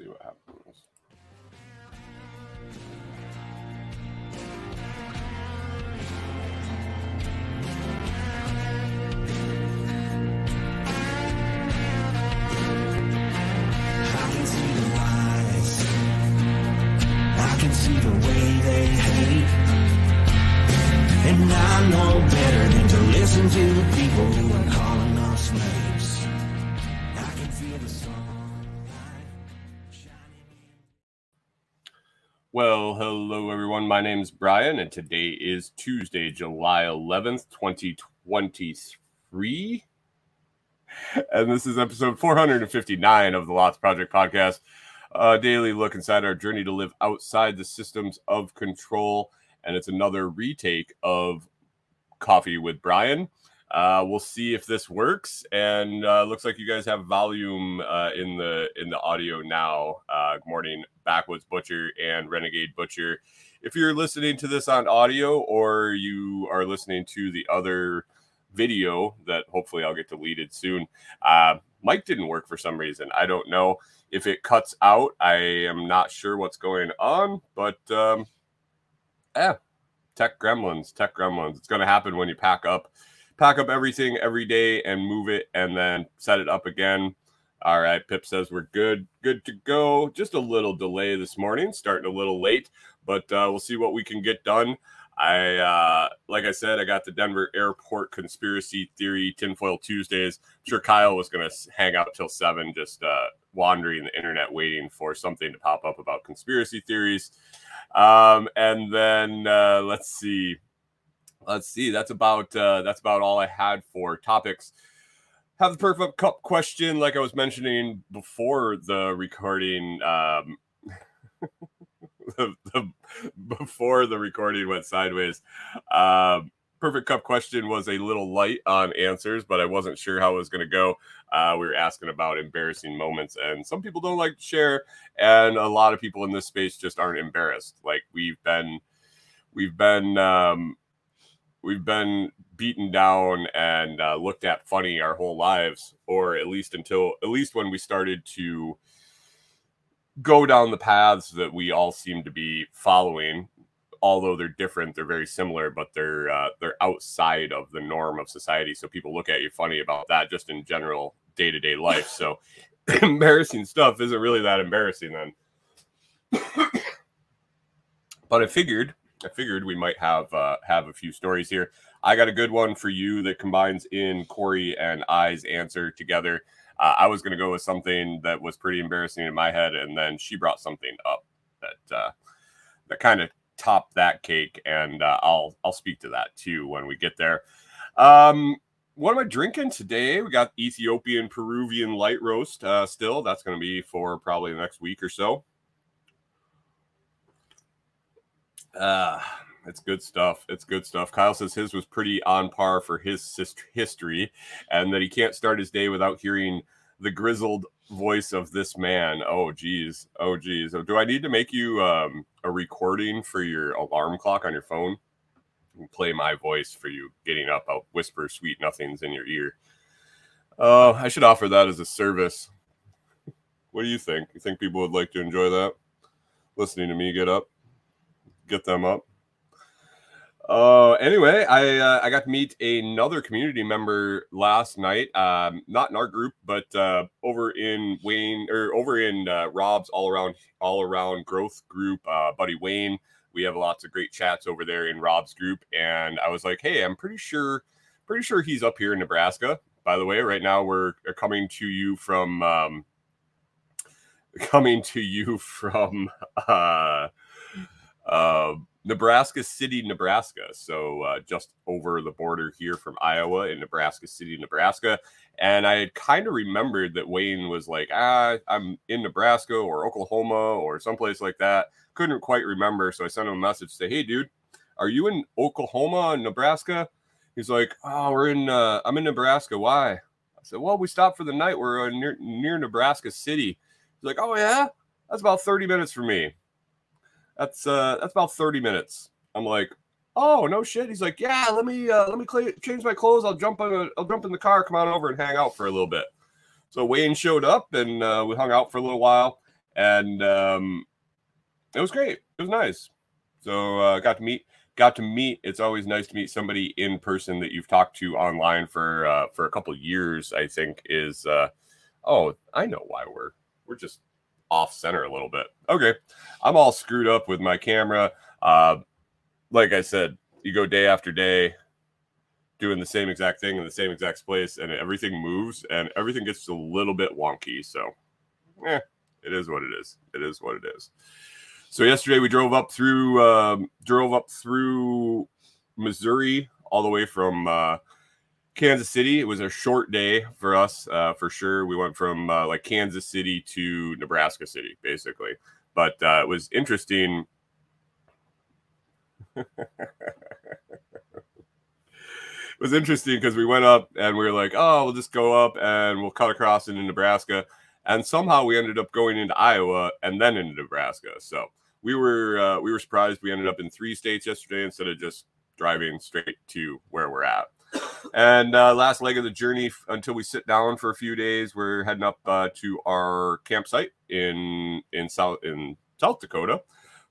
see what happens. I can see the lies. I can see the way they hate. And I know better than to listen to the people who are calling us names. I can feel the sunlight Well, hello everyone. My name's Brian, and today is Tuesday, July 11th, 2023. And this is episode 459 of the Lots Project podcast, a daily look inside our journey to live outside the systems of control. And it's another retake of Coffee with Brian. Uh, we'll see if this works. And uh, looks like you guys have volume uh, in the in the audio now. Uh, good morning, Backwoods Butcher and Renegade Butcher. If you're listening to this on audio or you are listening to the other video that hopefully I'll get deleted soon, uh, mic didn't work for some reason. I don't know if it cuts out. I am not sure what's going on, but um, yeah, tech gremlins, tech gremlins. It's going to happen when you pack up pack up everything every day and move it and then set it up again. All right, Pip says we're good, good to go. Just a little delay this morning, starting a little late, but uh, we'll see what we can get done. I, uh, like I said, I got the Denver Airport conspiracy theory tinfoil Tuesdays. I'm sure Kyle was going to hang out till seven, just uh, wandering the internet waiting for something to pop up about conspiracy theories. Um, and then uh, let's see let's see that's about uh that's about all i had for topics. Have the perfect cup question like i was mentioning before the recording um the, the, before the recording went sideways um perfect cup question was a little light on answers but i wasn't sure how it was going to go. Uh, we were asking about embarrassing moments and some people don't like to share and a lot of people in this space just aren't embarrassed. Like we've been we've been um we've been beaten down and uh, looked at funny our whole lives, or at least until at least when we started to go down the paths that we all seem to be following. Although they're different, they're very similar, but they're uh, they're outside of the norm of society. So people look at you funny about that, just in general day to day life. So embarrassing stuff isn't really that embarrassing then. but I figured I figured we might have uh, have a few stories here. I got a good one for you that combines in Kori and I's answer together. Uh, I was going to go with something that was pretty embarrassing in my head, and then she brought something up that uh, that kind of topped that cake, and uh, I'll I'll speak to that too when we get there. Um, what am I drinking today? We got Ethiopian Peruvian light roast. Uh, still, that's going to be for probably the next week or so. Uh, it's good stuff. It's good stuff. Kyle says his was pretty on par for his history, and that he can't start his day without hearing the grizzled voice of this man. Oh, geez. Oh, geez. Do I need to make you um, a recording for your alarm clock on your phone? Play my voice for you getting up. I'll whisper sweet nothings in your ear. Oh, I should offer that as a service. What do you think? You think people would like to enjoy that? Listening to me get up? Get them up. Uh, anyway, I uh, I got to meet another community member last night. Um, not in our group, but uh, over in Wayne or over in uh, Rob's all around all around growth group. Uh, buddy Wayne, we have lots of great chats over there in Rob's group, and I was like, hey, I'm pretty sure, pretty sure he's up here in Nebraska. By the way, right now we're coming to you from um, coming to you from uh uh, Nebraska City, Nebraska. So uh, just over the border here from Iowa in Nebraska City, Nebraska. And I had kind of remembered that Wayne was like, ah, I'm in Nebraska or Oklahoma or someplace like that. Couldn't quite remember. So I sent him a message say, hey, dude, are you in Oklahoma Nebraska? He's like, oh, we're in, uh, I'm in Nebraska. Why? I said, well, we stopped for the night. We're uh, near, near Nebraska City. He's like, oh, yeah? That's about 30 minutes for me. That's uh that's about 30 minutes. I'm like, oh no shit. He's like, yeah, let me uh let me cl- change my clothes. I'll jump on a, I'll jump in the car, come on over and hang out for a little bit. So Wayne showed up and uh, we hung out for a little while. and um, it was great. It was nice. So uh, got to meet got to meet. It's always nice to meet somebody in person that you've talked to online for uh, for a couple years. I think is uh, oh I know why we're we're just off center a little bit. Okay, I'm all screwed up with my camera. Uh, like I said, you go day after day doing the same exact thing in the same exact place, and everything moves and everything gets a little bit wonky. So, eh, it is what it is. It is what it is. So yesterday we drove up through um, drove up through Missouri all the way from uh, Kansas City. It was a short day for us uh, for sure. We went from uh, like Kansas City to Nebraska City basically, but uh, it was interesting. it was interesting because we went up and we were like, oh, we'll just go up and we'll cut across into Nebraska. And somehow we ended up going into Iowa and then into Nebraska. So we were uh, we were surprised we ended up in three states yesterday instead of just driving straight to where we're at. And uh, last leg of the journey until we sit down for a few days, we're heading up uh, to our campsite in in South in South Dakota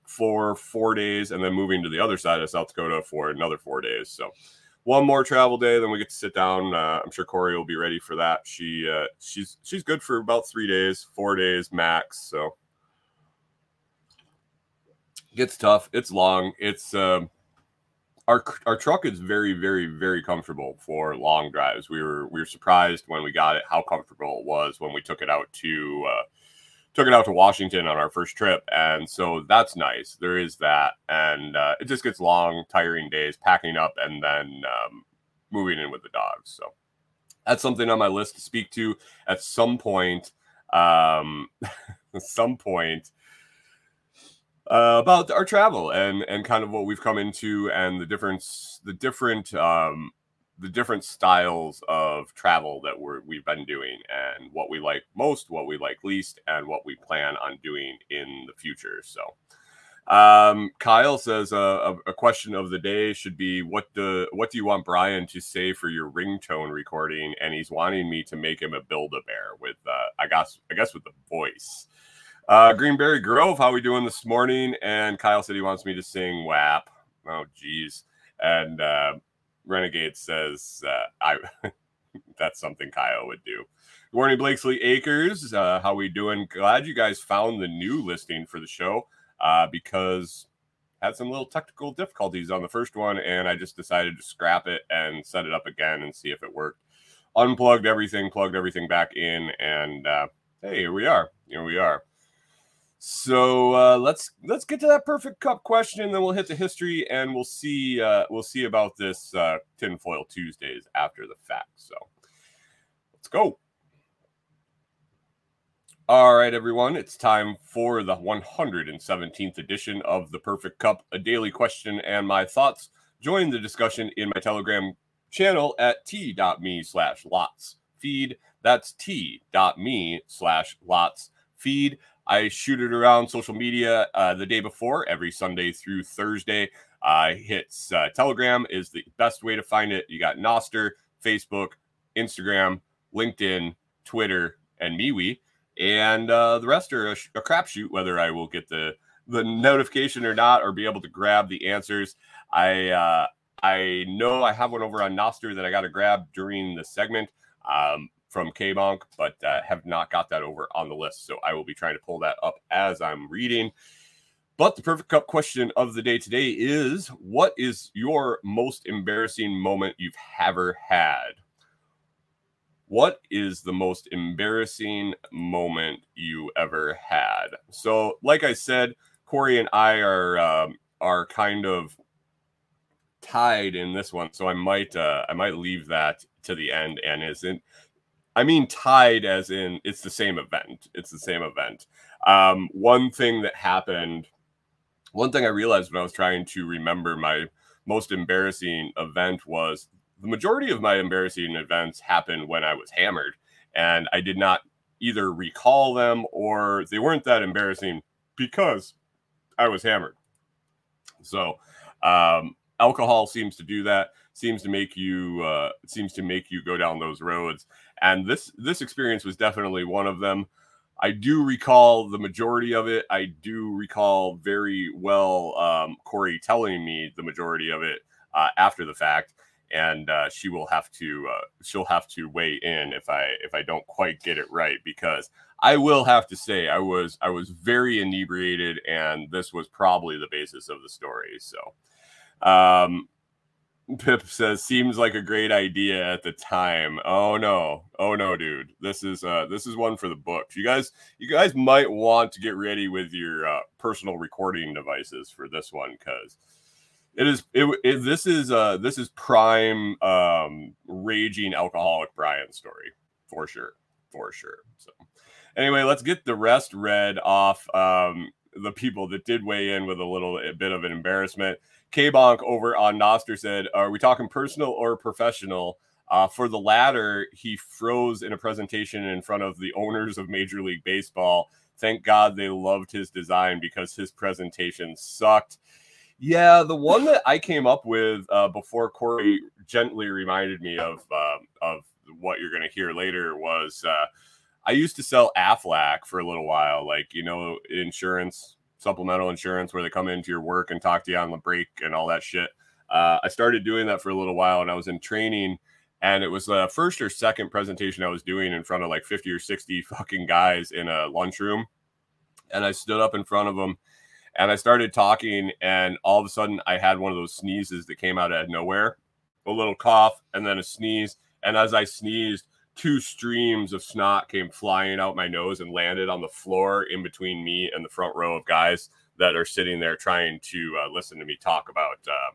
for four days, and then moving to the other side of South Dakota for another four days. So one more travel day, then we get to sit down. Uh, I'm sure Kori will be ready for that. She uh, she's she's good for about three days, four days max. So gets tough. It's long. It's um, our our truck is very very very comfortable for long drives. We were we were surprised when we got it how comfortable it was when we took it out to uh, took it out to Washington on our first trip, and so that's nice. There is that, and uh, it just gets long, tiring days packing up and then um, moving in with the dogs. So that's something on my list to speak to at some point. Um, some point uh, about our travel and and kind of what we've come into and the difference the different um, the different styles of travel that we're we've been doing and what we like most, what we like least, and what we plan on doing in the future. So. Um, Kyle says uh, a, a question of the day should be what do what do you want Brian to say for your ringtone recording? And he's wanting me to make him a build a bear with uh, I guess I guess with the voice. Uh, Greenberry Grove, how we doing this morning? And Kyle said he wants me to sing WAP. Oh, geez. And uh, Renegade says uh, I that's something Kyle would do. Good morning, Blakesley Acres. Uh, how we doing? Glad you guys found the new listing for the show uh, because had some little technical difficulties on the first one, and I just decided to scrap it and set it up again and see if it worked. Unplugged everything, plugged everything back in, and uh, hey, here we are. Here we are. So uh, let's let's get to that perfect cup question, then we'll hit the history, and we'll see uh, we'll see about this uh, tinfoil Tuesdays after the fact. So let's go. All right, everyone, it's time for the 117th edition of the Perfect Cup, a daily question and my thoughts. Join the discussion in my Telegram channel at t.me slash lots feed. That's t.me slash lots feed. I shoot it around social media uh, the day before, every Sunday through Thursday. Uh, hits uh, Telegram is the best way to find it. You got Nostr, Facebook, Instagram, LinkedIn, Twitter, and MeWe, and uh, the rest are a, sh- a crapshoot whether I will get the the notification or not, or be able to grab the answers. I uh, I know I have one over on Nostr that I got to grab during the segment. Um, from K-Bonk, but uh, have not got that over on the list. So I will be trying to pull that up as I'm reading. But the perfect cup question of the day today is what is your most embarrassing moment you've ever had? What is the most embarrassing moment you ever had? So, like I said, Kori and I are um, are kind of tied in this one, so I might uh, I might leave that to the end and isn't I mean tied as in it's the same event. It's the same event. Um, one thing that happened, one thing I realized when I was trying to remember my most embarrassing event was the majority of my embarrassing events happened when I was hammered, and I did not either recall them or they weren't that embarrassing because I was hammered. So, um, alcohol seems to do that. Seems to make you uh, seems to make you go down those roads and this this experience was definitely one of them. I do recall the majority of it. I do recall very well um, Kori telling me the majority of it uh, after the fact, and uh, she will have to uh, she'll have to weigh in if I if I don't quite get it right because I will have to say I was I was very inebriated and this was probably the basis of the story. So, um, Pip says seems like a great idea at the time. Oh no. Oh no, dude. This is uh this is one for the books. You guys you guys might want to get ready with your uh, personal recording devices for this one cuz it is it, it this is uh this is prime um raging alcoholic Brian story for sure. For sure. So anyway, let's get the rest read off um the people that did weigh in with a little a bit of an embarrassment. K Bonk over on Nostr said, Are we talking personal or professional? Uh, for the latter, he froze in a presentation in front of the owners of Major League Baseball. Thank God they loved his design because his presentation sucked. Yeah, the one that I came up with uh, before Kori gently reminded me of uh, of what you're going to hear later was uh, I used to sell Aflac for a little while, like you know, insurance supplemental insurance where they come into your work and talk to you on the break and all that shit. Uh, I started doing that for a little while and I was in training and it was the first or second presentation I was doing in front of like 50 or 60 fucking guys in a lunchroom. And I stood up in front of them and I started talking and all of a sudden I had one of those sneezes that came out of nowhere, a little cough and then a sneeze. And as I sneezed, two streams of snot came flying out my nose and landed on the floor in between me and the front row of guys that are sitting there trying to uh, listen to me talk about. Uh,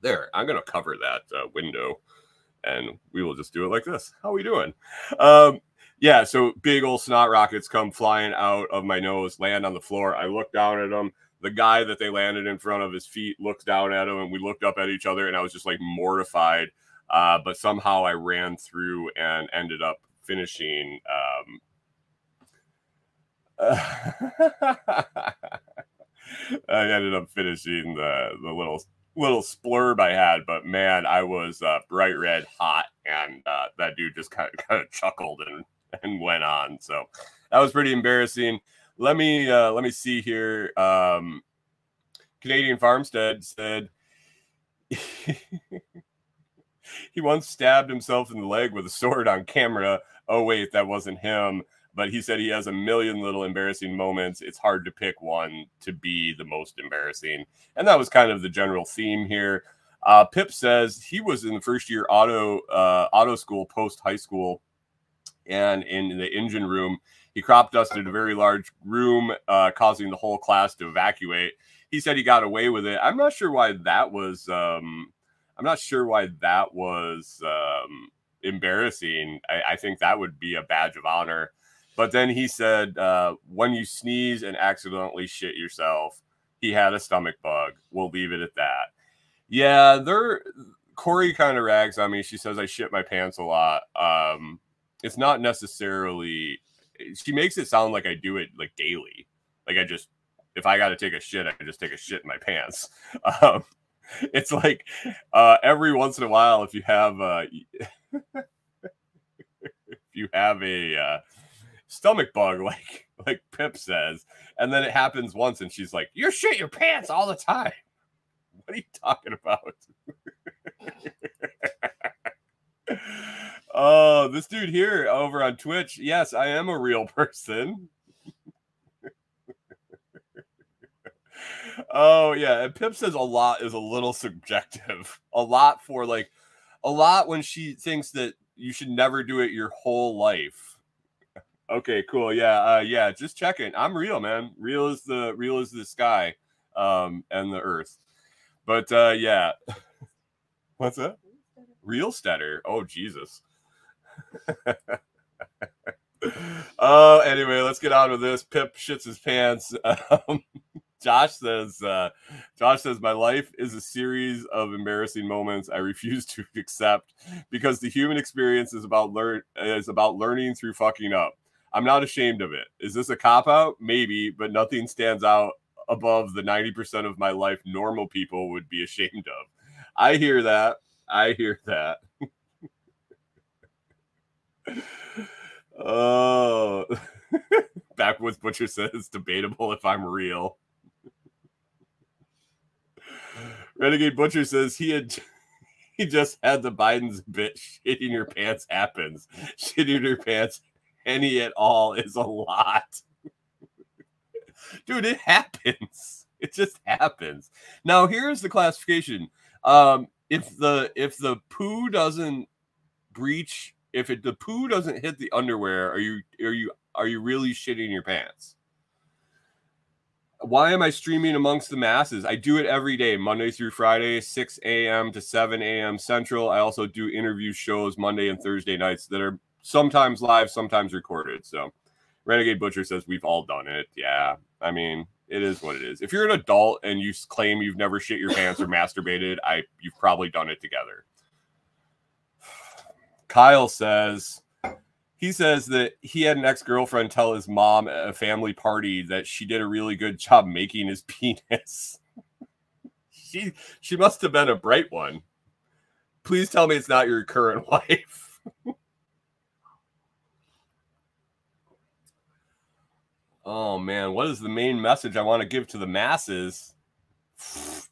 there, I'm going to cover that uh, window, and we will just do it like this. How are we doing? Um, yeah, so big old snot rockets come flying out of my nose, land on the floor. I look down at them. The guy that they landed in front of his feet looks down at him, and we looked up at each other, and I was just like mortified uh, but somehow I ran through and ended up finishing. Um, I ended up finishing the the little little splurb I had, but man, I was uh, bright red hot, and uh, that dude just kind of kind of chuckled and and went on. So that was pretty embarrassing. Let me uh, let me see here. Um, Canadian Farmstead said. he once stabbed himself in the leg with a sword on camera. Oh, wait, that wasn't him. But he said he has a million little embarrassing moments. It's hard to pick one to be the most embarrassing. And that was kind of the general theme here. Uh, Pip says he was in the first year auto uh, auto school post high school, and in the engine room, he crop dusted a very large room, uh, causing the whole class to evacuate. He said he got away with it. I'm not sure why that was um, I'm not sure why that was um, embarrassing. I, I, think that would be a badge of honor. But then he said, uh, when you sneeze and accidentally shit yourself, he had a stomach bug. We'll leave it at that. Yeah, there. Kori kind of rags on me. She says I shit my pants a lot. Um, it's not necessarily. She makes it sound like I do it like daily. Like I just, if I got to take a shit, I just take a shit in my pants. Um, it's like uh, every once in a while, if you have uh, if you have a uh, stomach bug, like like Pip says, and then it happens once, and she's like, "You shit your pants all the time." What are you talking about? oh, this dude here over on Twitch. Yes, I am a real person. Oh yeah, and Pip says a lot is a little subjective. A lot for like a lot when she thinks that you should never do it your whole life. Okay, cool. Yeah, uh, yeah. Just checking. I'm real, man. Real is the real is the sky, um, and the earth. But uh, yeah, what's that? Real stetter. Oh Jesus. oh, anyway, let's get on with this. Pip shits his pants. Um, Josh says, uh, Josh says, my life is a series of embarrassing moments I refuse to accept because the human experience is about learn is about learning through fucking up. I'm not ashamed of it. Is this a cop out? Maybe, but nothing stands out above the 90% of my life normal people would be ashamed of. I hear that. I hear that. oh. Backwoods Butcher says debatable if I'm real. Renegade Butcher says he had he just had the Biden's bit shitting your pants happens. Shitting your pants any at all is a lot. Dude, it happens. It just happens. Now here's the classification. Um if the if the poo doesn't breach if it the poo doesn't hit the underwear, are you are you are you really shitting your pants? Why am I streaming amongst the masses? I do it every day, Monday through Friday, 6 a.m. to 7 a.m. Central. I also do interview shows Monday and Thursday nights that are sometimes live, sometimes recorded. So Renegade Butcher says we've all done it. Yeah. I mean, it is what it is. If you're an adult and you claim you've never shit your pants or masturbated, I you've probably done it together. Kyle says he says that he had an ex-girlfriend tell his mom at a family party that she did a really good job making his penis. she she must have been a bright one. Please tell me it's not your current wife. oh man, what is the main message I want to give to the masses?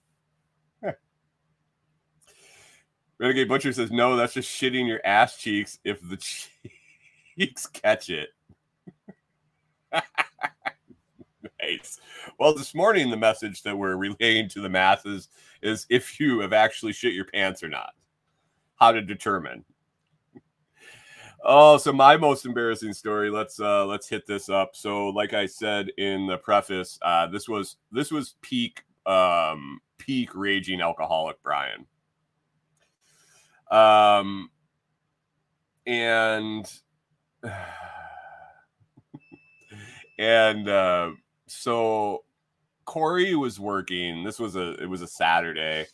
Renegade Butcher says, no, that's just shitting your ass cheeks if the catch it. nice. Well, this morning, the message that we're relaying to the masses is if you have actually shit your pants or not, how to determine. Oh, so my most embarrassing story. Let's uh let's hit this up. So, like I said in the preface, uh this was this was peak um peak raging alcoholic Brian. Um, and and uh, so Kori was working. This was a it was a Saturday.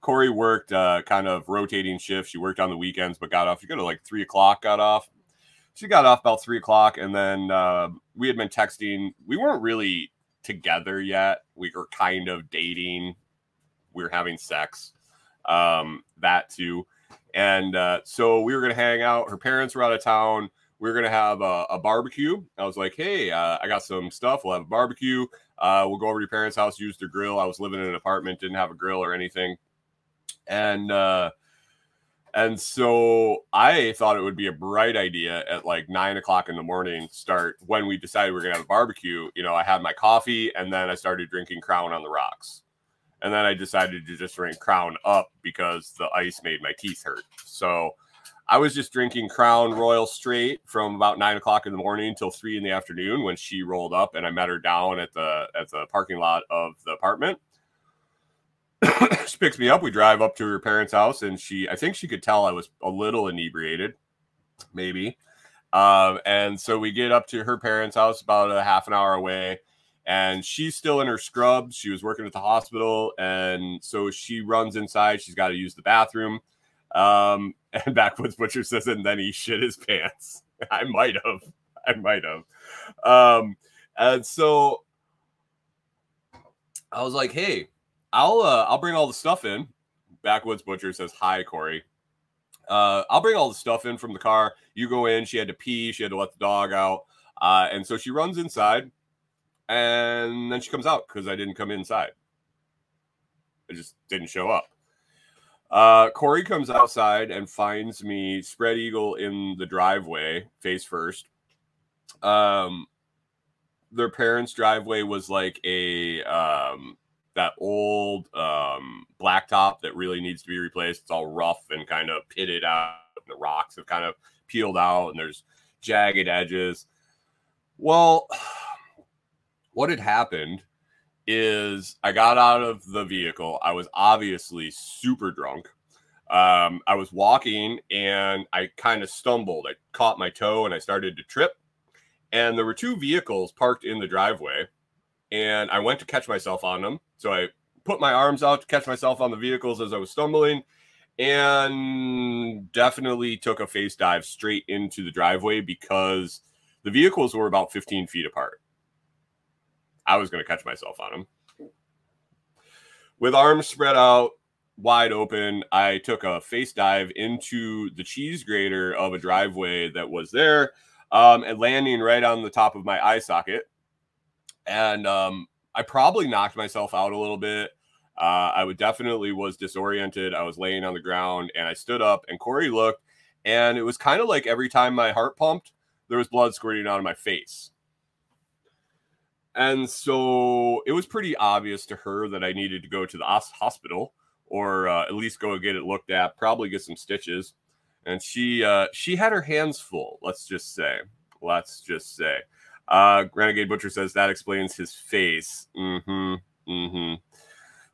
Kori worked uh, kind of rotating shifts. She worked on the weekends, but got off. She got to like three o'clock. Got off. She got off about three o'clock, and then uh, we had been texting. We weren't really together yet. We were kind of dating. We were having sex. Um, that too. And uh, so we were to hang out. Her parents were out of town. We were going to have a, a, barbecue. I was like, hey, uh, I got some stuff. We'll have a barbecue. Uh, we'll go over to your parents' house, use their grill. I was living in an apartment, didn't have a grill or anything. And, uh, and so I thought it would be a bright idea at like nine o'clock in the morning start when we decided we are gonna have a barbecue. You know, I had my coffee and then I started drinking Crown on the rocks and then I decided to just drink Crown up because the ice made my teeth hurt. So I was just drinking Crown Royal straight from about nine o'clock in the morning until three in the afternoon when she rolled up, and I met her down at the at the parking lot of the apartment. she picks me up. We drive up to her parents' house, and she I think she could tell I was a little inebriated, maybe. Um, and so we get up to her parents' house about a half an hour away and she's still in her scrubs. She was working at the hospital, and so she runs inside. She's got to use the bathroom. Um, and Backwoods Butcher says, and then he shit his pants. I might have. I might have. Um, and so I was like, hey, I'll uh, I'll bring all the stuff in. Backwoods Butcher says, hi, Kori. Uh, I'll bring all the stuff in from the car. You go in. She had to pee. She had to let the dog out. Uh, and so she runs inside and then she comes out because I didn't come inside. I just didn't show up. Uh, Kori comes outside and finds me spread eagle in the driveway, face first. Um, their parents' driveway was like a um, that old um, blacktop that really needs to be replaced. It's all rough and kind of pitted out. The rocks have kind of peeled out, and there's jagged edges. Well, what had happened is I got out of the vehicle. I was obviously super drunk. Um, I was walking and I kind of stumbled. I caught my toe and I started to trip. And there were two vehicles parked in the driveway. And I went to catch myself on them. So I put my arms out to catch myself on the vehicles as I was stumbling and definitely took a face dive straight into the driveway because the vehicles were about 15 feet apart. I was going to catch myself on him. With arms spread out wide open, I took a face dive into the cheese grater of a driveway that was there. um, and landing right on the top of my eye socket. And um, I probably knocked myself out a little bit. Uh, I would definitely was disoriented. I was laying on the ground and I stood up and Corey looked and it was kind of like every time my heart pumped, there was blood squirting out of my face. And so it was pretty obvious to her that I needed to go to the hospital or uh, at least go get it looked at, probably get some stitches. And she uh, she had her hands full. Let's just say. Let's just say. Uh, Renegade Butcher says that explains his face. Mm-hmm. Mm-hmm.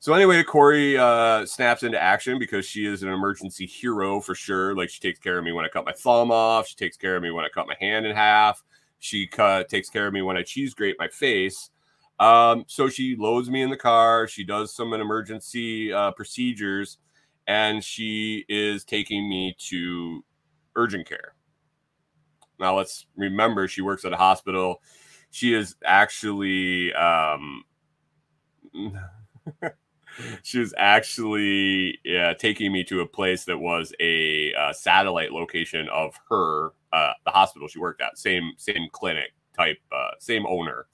So anyway, Kori uh, snaps into action because she is an emergency hero for sure. Like she takes care of me when I cut my thumb off. She takes care of me when I cut my hand in half. She takes care of me when I cheese grate my face. Um, so she loads me in the car. She does some emergency uh, procedures, and she is taking me to urgent care. Now let's remember she works at a hospital. She is actually um, she was actually yeah, taking me to a place that was a uh, satellite location of her uh, the hospital she worked at same same clinic type uh, same owner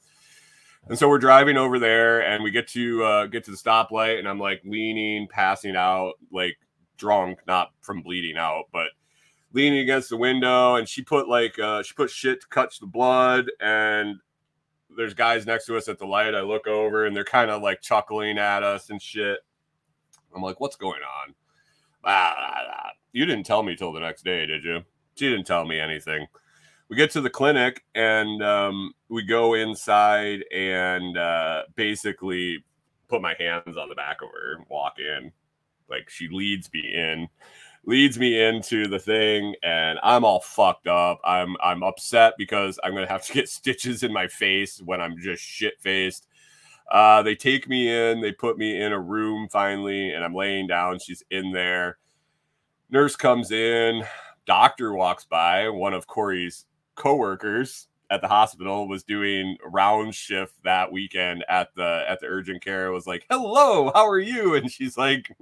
and so we're driving over there and we get to uh, get to the stoplight and i'm like leaning passing out like drunk not from bleeding out but leaning against the window and she put like uh, she put shit to catch the blood and there's guys next to us at the light. I look over and they're kind of like chuckling at us and shit. I'm like, what's going on? Ah, ah, ah. You didn't tell me till the next day, did you? She didn't tell me anything. We get to the clinic and um, we go inside and uh, basically put my hands on the back of her walk in. Like she leads me in leads me into the thing and I'm all fucked up. I'm I'm upset because I'm gonna have to get stitches in my face when I'm just shit faced. Uh, they take me in, they put me in a room finally, and I'm laying down. She's in there. Nurse comes in, doctor walks by, one of Kori's coworkers at the hospital was doing round shift that weekend at the at the urgent care was like hello how are you and she's like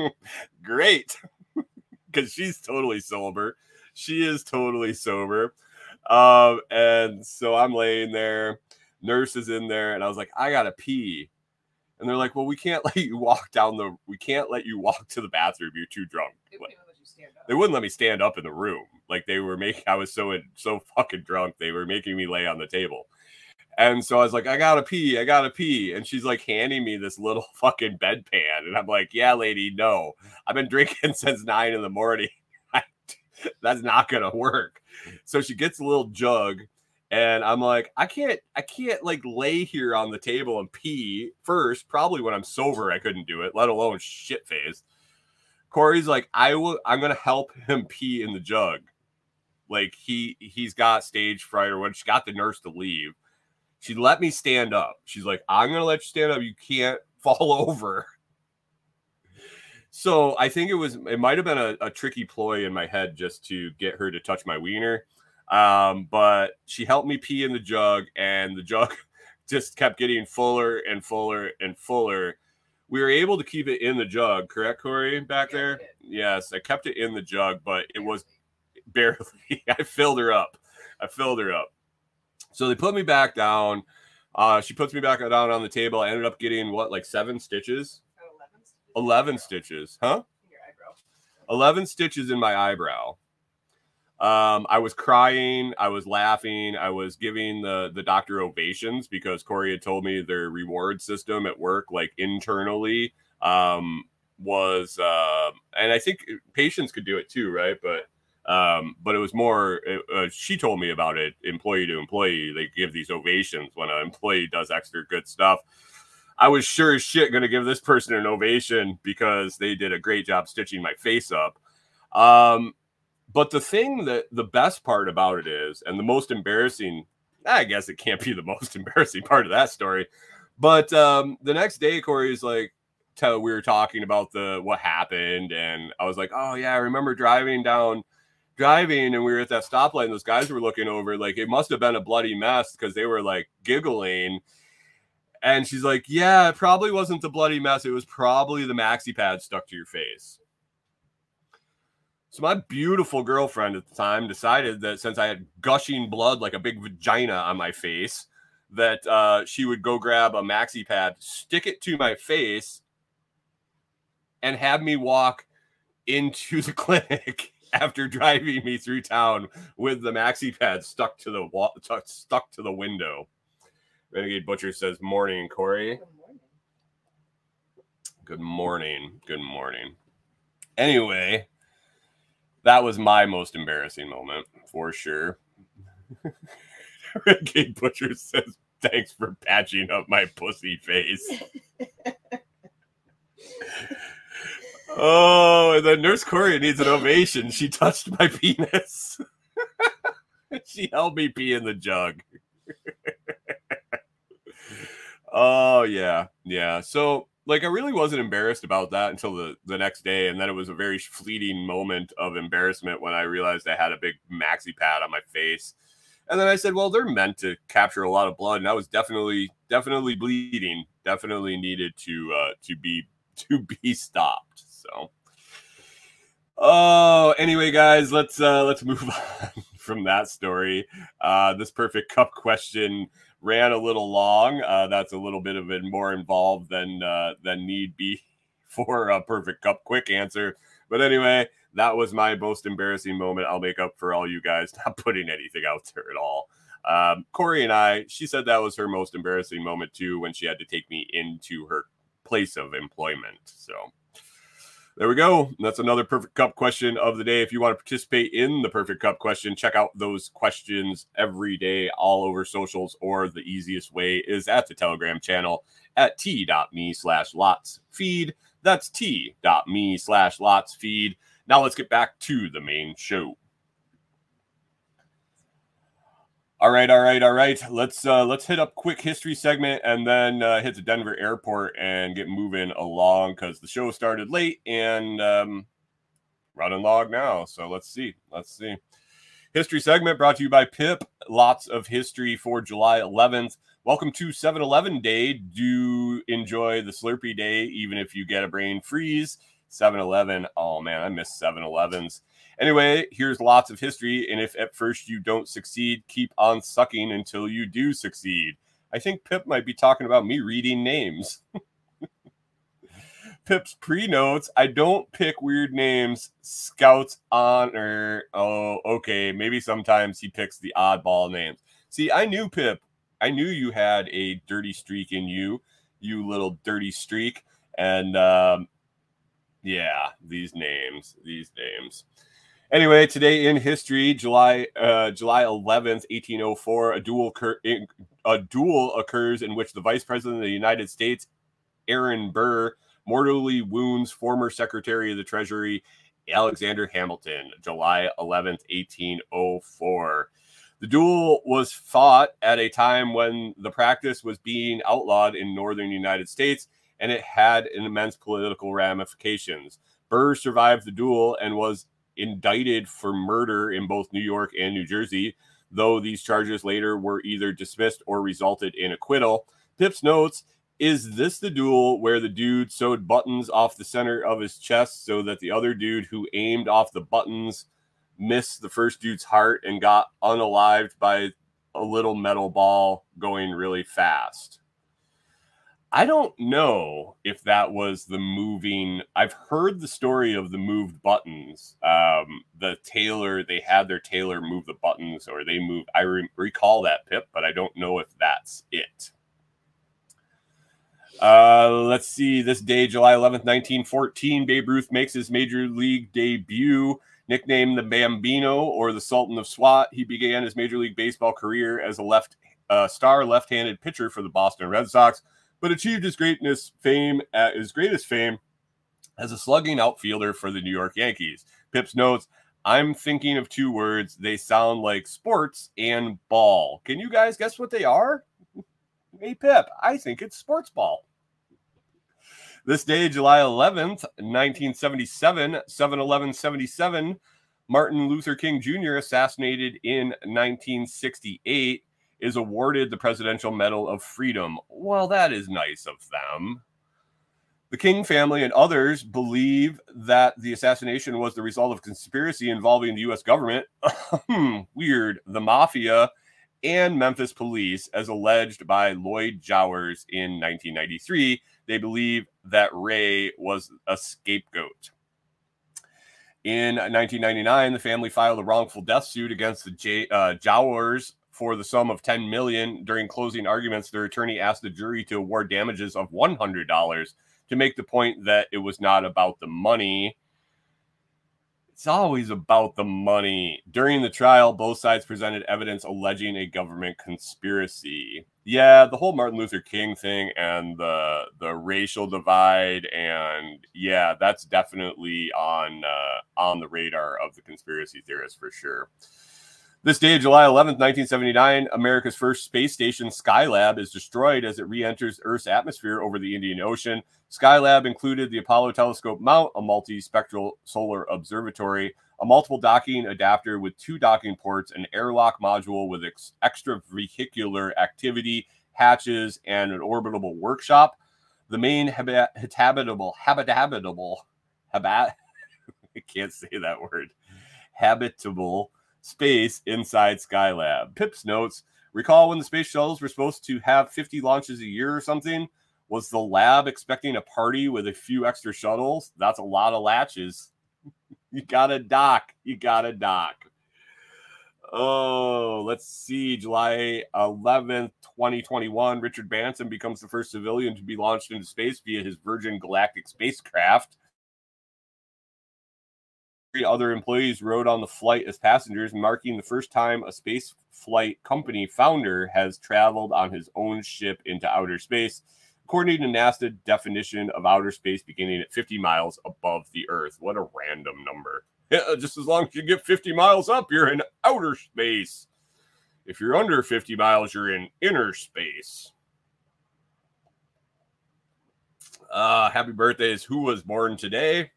great because she's totally sober. She is totally sober. Um, and so I'm laying there, nurse is in there, and I was like, I gotta pee. And they're like, Well, we can't let you walk down the we can't let you walk to the bathroom. You're too drunk. They They wouldn't let me stand up in the room. Like they were making I was so so fucking drunk, they were making me lay on the table. And so I was like, I gotta pee, I gotta pee. And she's like handing me this little fucking bedpan. And I'm like, yeah, lady, no. I've been drinking since nine in the morning. That's not gonna work. So she gets a little jug, and I'm like, I can't, I can't like lay here on the table and pee first. Probably when I'm sober, I couldn't do it, let alone shit faced. Kori's like, I will, I'm gonna help him pee in the jug. Like he he's got stage fright or what. She got the nurse to leave she let me stand up. She's like, I'm to let you stand up. You can't fall over. So I think it was, it might have been a, a tricky ploy in my head just to get her to touch my wiener. Um, but she helped me pee in the jug, and the jug just kept getting fuller and fuller and fuller. We were able to keep it in the jug, correct, Kori, back Yeah, there? Yes, I kept it in the jug, but it was barely. I filled her up. I filled her up. So they put me back down. Uh, she puts me back down on the table. I ended up getting what, like seven stitches? About 11 stitches. 11 stitches, huh? in Your eyebrow. 11 stitches in my eyebrow. Um, I was crying, I was laughing, I was giving the the doctor ovations because Kori had told me their reward system at work, like internally, um, was uh, and I think patients could do it too, right? But um, but it was more. Uh, she told me about it, employee to employee. They give these ovations when an employee does extra good stuff. I was sure as shit to give this person an ovation because they did a great job stitching my face up. Um, but the thing that the best part about it is, and the most embarrassing, I guess it can't be the most embarrassing part of that story. But um, the next day, Kori's like, tell we were talking about the what happened, and I was like, oh yeah, I remember driving down, driving, and we were at that stoplight, and those guys were looking over, like it must have been a bloody mess because they were like giggling. And she's like, yeah, it probably wasn't the bloody mess. It was probably the maxi pad stuck to your face. So my beautiful girlfriend at the time decided that since I had gushing blood like a big vagina on my face, that uh, she would go grab a maxi pad, stick it to my face, and have me walk into the clinic after driving me through town with the maxi pad stuck to the wall, stuck to the window. Renegade Butcher says, "Morning, Kori." Good morning. Good morning. Anyway, that was my most embarrassing moment for sure. Renegade Butcher says, "Thanks for patching up my pussy face." oh, and then Nurse Kori needs an ovation. She touched my penis. she helped me pee in the jug. oh yeah, yeah. So like I really wasn't embarrassed about that until the the next day, and then it was a very fleeting moment of embarrassment when I realized I had a big maxi pad on my face. And then I said, "Well, they're meant to capture a lot of blood, and I was definitely, definitely bleeding. Definitely needed to uh, to be to be stopped." So, oh, anyway, guys, let's uh, let's move on from that story. Uh, this perfect cup question ran a little long. Uh, that's a little bit of it more involved than uh, than need be for a perfect cup quick answer. But anyway, that was my most embarrassing moment. I'll make up for all you guys not putting anything out there at all. Um, Kori and I, she said that was her most embarrassing moment too when she had to take me into her place of employment. So there we go. That's another perfect cup question of the day. If you want to participate in the perfect cup question, check out those questions every day all over socials, or the easiest way is at the Telegram channel at t.me slash lots feed. That's t.me slash lots feed. Now let's get back to the main show. All right, all right, all right. Let's uh let's hit up quick history segment and then uh, hit the Denver airport and get moving along because the show started late and um running log now. So let's see. Let's see. History segment brought to you by Pip. Lots of history for July 11th. Welcome to 7 Eleven Day. Do enjoy the Slurpee Day, even if you get a brain freeze. 7 Eleven. Oh man, I miss 7 Elevens. Anyway, here's lots of history. And if at first you don't succeed, keep on sucking until you do succeed. I think Pip might be talking about me reading names. Pip's pre notes. I don't pick weird names. Scouts honor. Oh, okay. Maybe sometimes he picks the oddball names. See, I knew Pip. I knew you had a dirty streak in you, you little dirty streak. And um, yeah, these names, these names. Anyway, today in history, July uh, July 11th, 1804, a duel a duel occurs in which the Vice President of the United States, Aaron Burr, mortally wounds former Secretary of the Treasury Alexander Hamilton. July 11th, 1804. The duel was fought at a time when the practice was being outlawed in northern United States, and it had immense political ramifications. Burr survived the duel and was indicted for murder in both New York and New Jersey, though these charges later were either dismissed or resulted in acquittal. Pips notes Is this the duel where the dude sewed buttons off the center of his chest so that the other dude who aimed off the buttons missed the first dude's heart and got unalived by a little metal ball going really fast? I don't know if that was the moving. I've heard the story of the moved buttons. Um, the tailor, they had their tailor move the buttons, or they moved. I re- recall that Pip, but I don't know if that's it. Uh, let's see. This day, July 11th, 1914, Babe Ruth makes his major league debut. Nicknamed the Bambino or the Sultan of SWAT, he began his Major League Baseball career as a left uh, star left-handed pitcher for the Boston Red Sox but achieved his greatness fame at his greatest fame as a slugging outfielder for the New York Yankees. Pips notes, I'm thinking of two words. They sound like sports and ball. Can you guys guess what they are? Hey, Pip, I think it's sports ball. This day, July 11th, 1977, 7 11 77, Martin Luther King Jr. assassinated in 1968 is awarded the Presidential Medal of Freedom. Well, that is nice of them. The King family and others believe that the assassination was the result of conspiracy involving the U.S. government, hmm, weird, the mafia, and Memphis police, as alleged by Lloyd Jowers in 1993. They believe that Ray was a scapegoat. In 1999, the family filed a wrongful death suit against the J- uh, Jowers for the sum of 10 million. During closing arguments, their attorney asked the jury to award damages of $100 to make the point that it was not about the money. It's always about the money. During the trial, both sides presented evidence alleging a government conspiracy. Yeah, the whole Martin Luther King thing and the the racial divide and yeah, that's definitely on uh, on the radar of the conspiracy theorists for sure. This day, July 11th, 1979, America's first space station, Skylab, is destroyed as it re enters Earth's atmosphere over the Indian Ocean. Skylab included the Apollo telescope mount, a multispectral solar observatory, a multiple docking adapter with two docking ports, an airlock module with ex- extravehicular activity, hatches, and an orbitable workshop. The main habit- habitable, habitable, habat, I can't say that word, habitable space inside Skylab. Pips notes Recall when the space shuttles were supposed to have 50 launches a year or something? Was the lab expecting a party with a few extra shuttles? That's a lot of latches. you gotta dock. You gotta dock. Oh, let's see. July 11th, 2021, Richard Branson becomes the first civilian to be launched into space via his Virgin Galactic spacecraft other employees rode on the flight as passengers, marking the first time a space flight company founder has traveled on his own ship into outer space, according to NASA definition of outer space beginning at 50 miles above the Earth. What a random number. Yeah, just as long as you get 50 miles up, you're in outer space. If you're under 50 miles, you're in inner space. Uh, happy birthdays. Who was born today?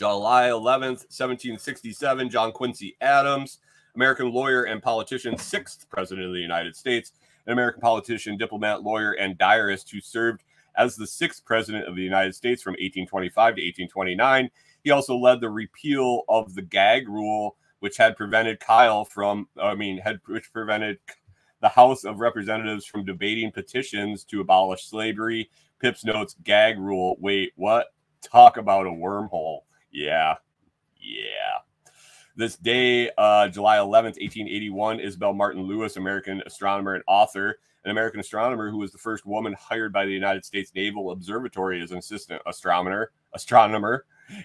July 11th, 1767, John Quincy Adams, American lawyer and politician, sixth president of the United States, an American politician, diplomat, lawyer, and diarist who served as the sixth president of the United States from 1825 to 1829. He also led the repeal of the gag rule, which had prevented Kyle from, I mean, had which prevented the House of Representatives from debating petitions to abolish slavery. Pips notes gag rule. Wait, what? Talk about a wormhole. Yeah. Yeah. This day, uh, July 11th, 1881, Isabel Martin Lewis, American astronomer and author, an American astronomer who was the first woman hired by the United States Naval Observatory as an assistant astronomer. Astronomer.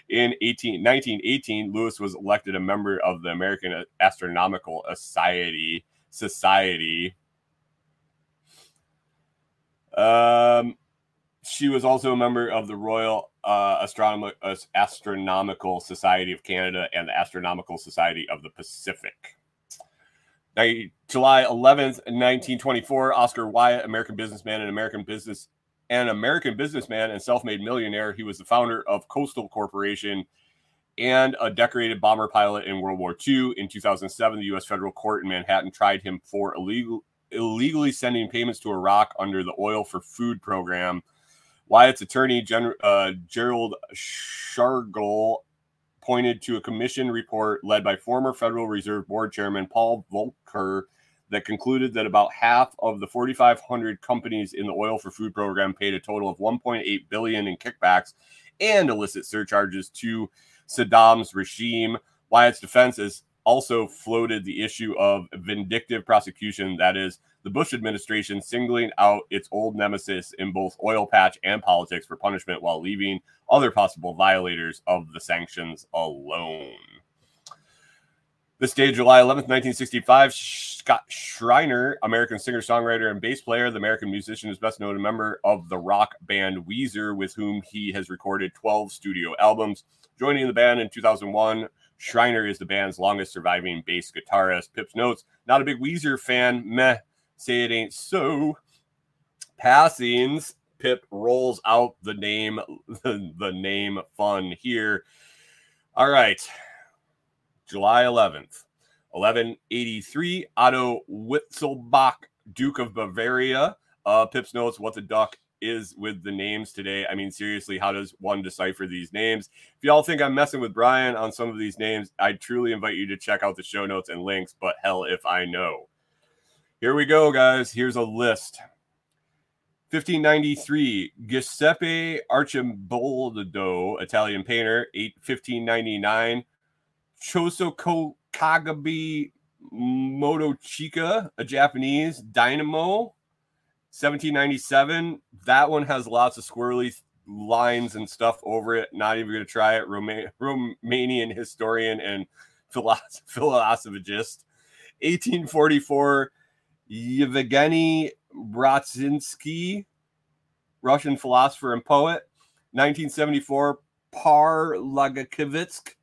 In 18, 1918, Lewis was elected a member of the American Astronomical Society. Society. Um, she was also a member of the Royal uh, Astronom- Astronomical Society of Canada and the Astronomical Society of the Pacific. Now, July 11th, 1924, Oscar Wyatt, American businessman and American business and American businessman and self-made millionaire. He was the founder of Coastal Corporation and a decorated bomber pilot in World War II. In 2007, the U.S. federal court in Manhattan tried him for illegal illegally sending payments to Iraq under the Oil for Food program Wyatt's attorney, Gen- uh, Gerald Shargel, pointed to a commission report led by former Federal Reserve Board Chairman Paul Volcker that concluded that about half of the 4,500 companies in the oil for food program paid a total of 1.8 billion in kickbacks and illicit surcharges to Saddam's regime. Wyatt's defense has also floated the issue of vindictive prosecution, that is, the Bush administration singling out its old nemesis in both oil patch and politics for punishment while leaving other possible violators of the sanctions alone. This day, July 11th, 1965, Scott Shriner, American singer, songwriter, and bass player, the American musician, is best known a member of the rock band Weezer, with whom he has recorded 12 studio albums. Joining the band in 2001, Shriner is the band's longest surviving bass guitarist. Pips notes, not a big Weezer fan, meh, say it ain't so. Passings. Pip rolls out the name, the, the name fun here. All right. July 11th, 1183, Otto Wittelsbach, Duke of Bavaria. Uh, Pips notes what the duck is with the names today. I mean, seriously, how does one decipher these names? If y'all think I'm messing with Brian on some of these names, I truly invite you to check out the show notes and links, but hell if I know. Here we go, guys. Here's a list. 1593, Giuseppe Arcimboldo, Italian painter, 8, 1599. Choso Kagabi Motochika, a Japanese dynamo, 1797. That one has lots of squirrely lines and stuff over it. Not even going to try it. Roma- Romanian historian and philosoph- philosophist. 1844, Yevgeny Bratzinsky, Russian philosopher and poet. 1974, Par Parlagakivitsk.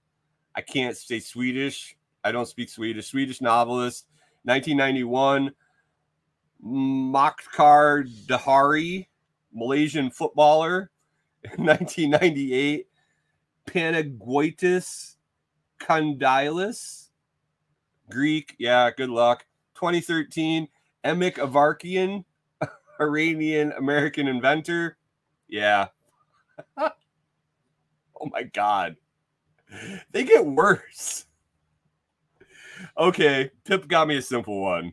I can't say Swedish. I don't speak Swedish. Swedish novelist. 1991, Mokhtar Dahari, Malaysian footballer. 1998, Panagoitis Kondylis, Greek. Yeah, good luck. 2013, Emik Avarkian, Iranian American inventor. Yeah. oh my God. They get worse. Okay, Pip got me a simple one.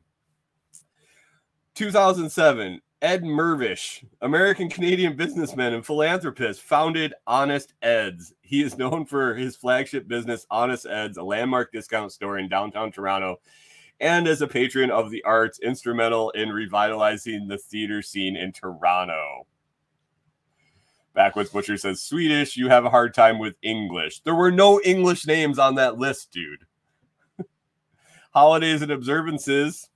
2007, Ed Mirvish, American Canadian businessman and philanthropist, founded Honest Ed's. He is known for his flagship business, Honest Ed's, a landmark discount store in downtown Toronto, and as a patron of the arts, instrumental in revitalizing the theater scene in Toronto. Backwoods Butcher says, Swedish, you have a hard time with English. There were no English names on that list, dude. Holidays and observances.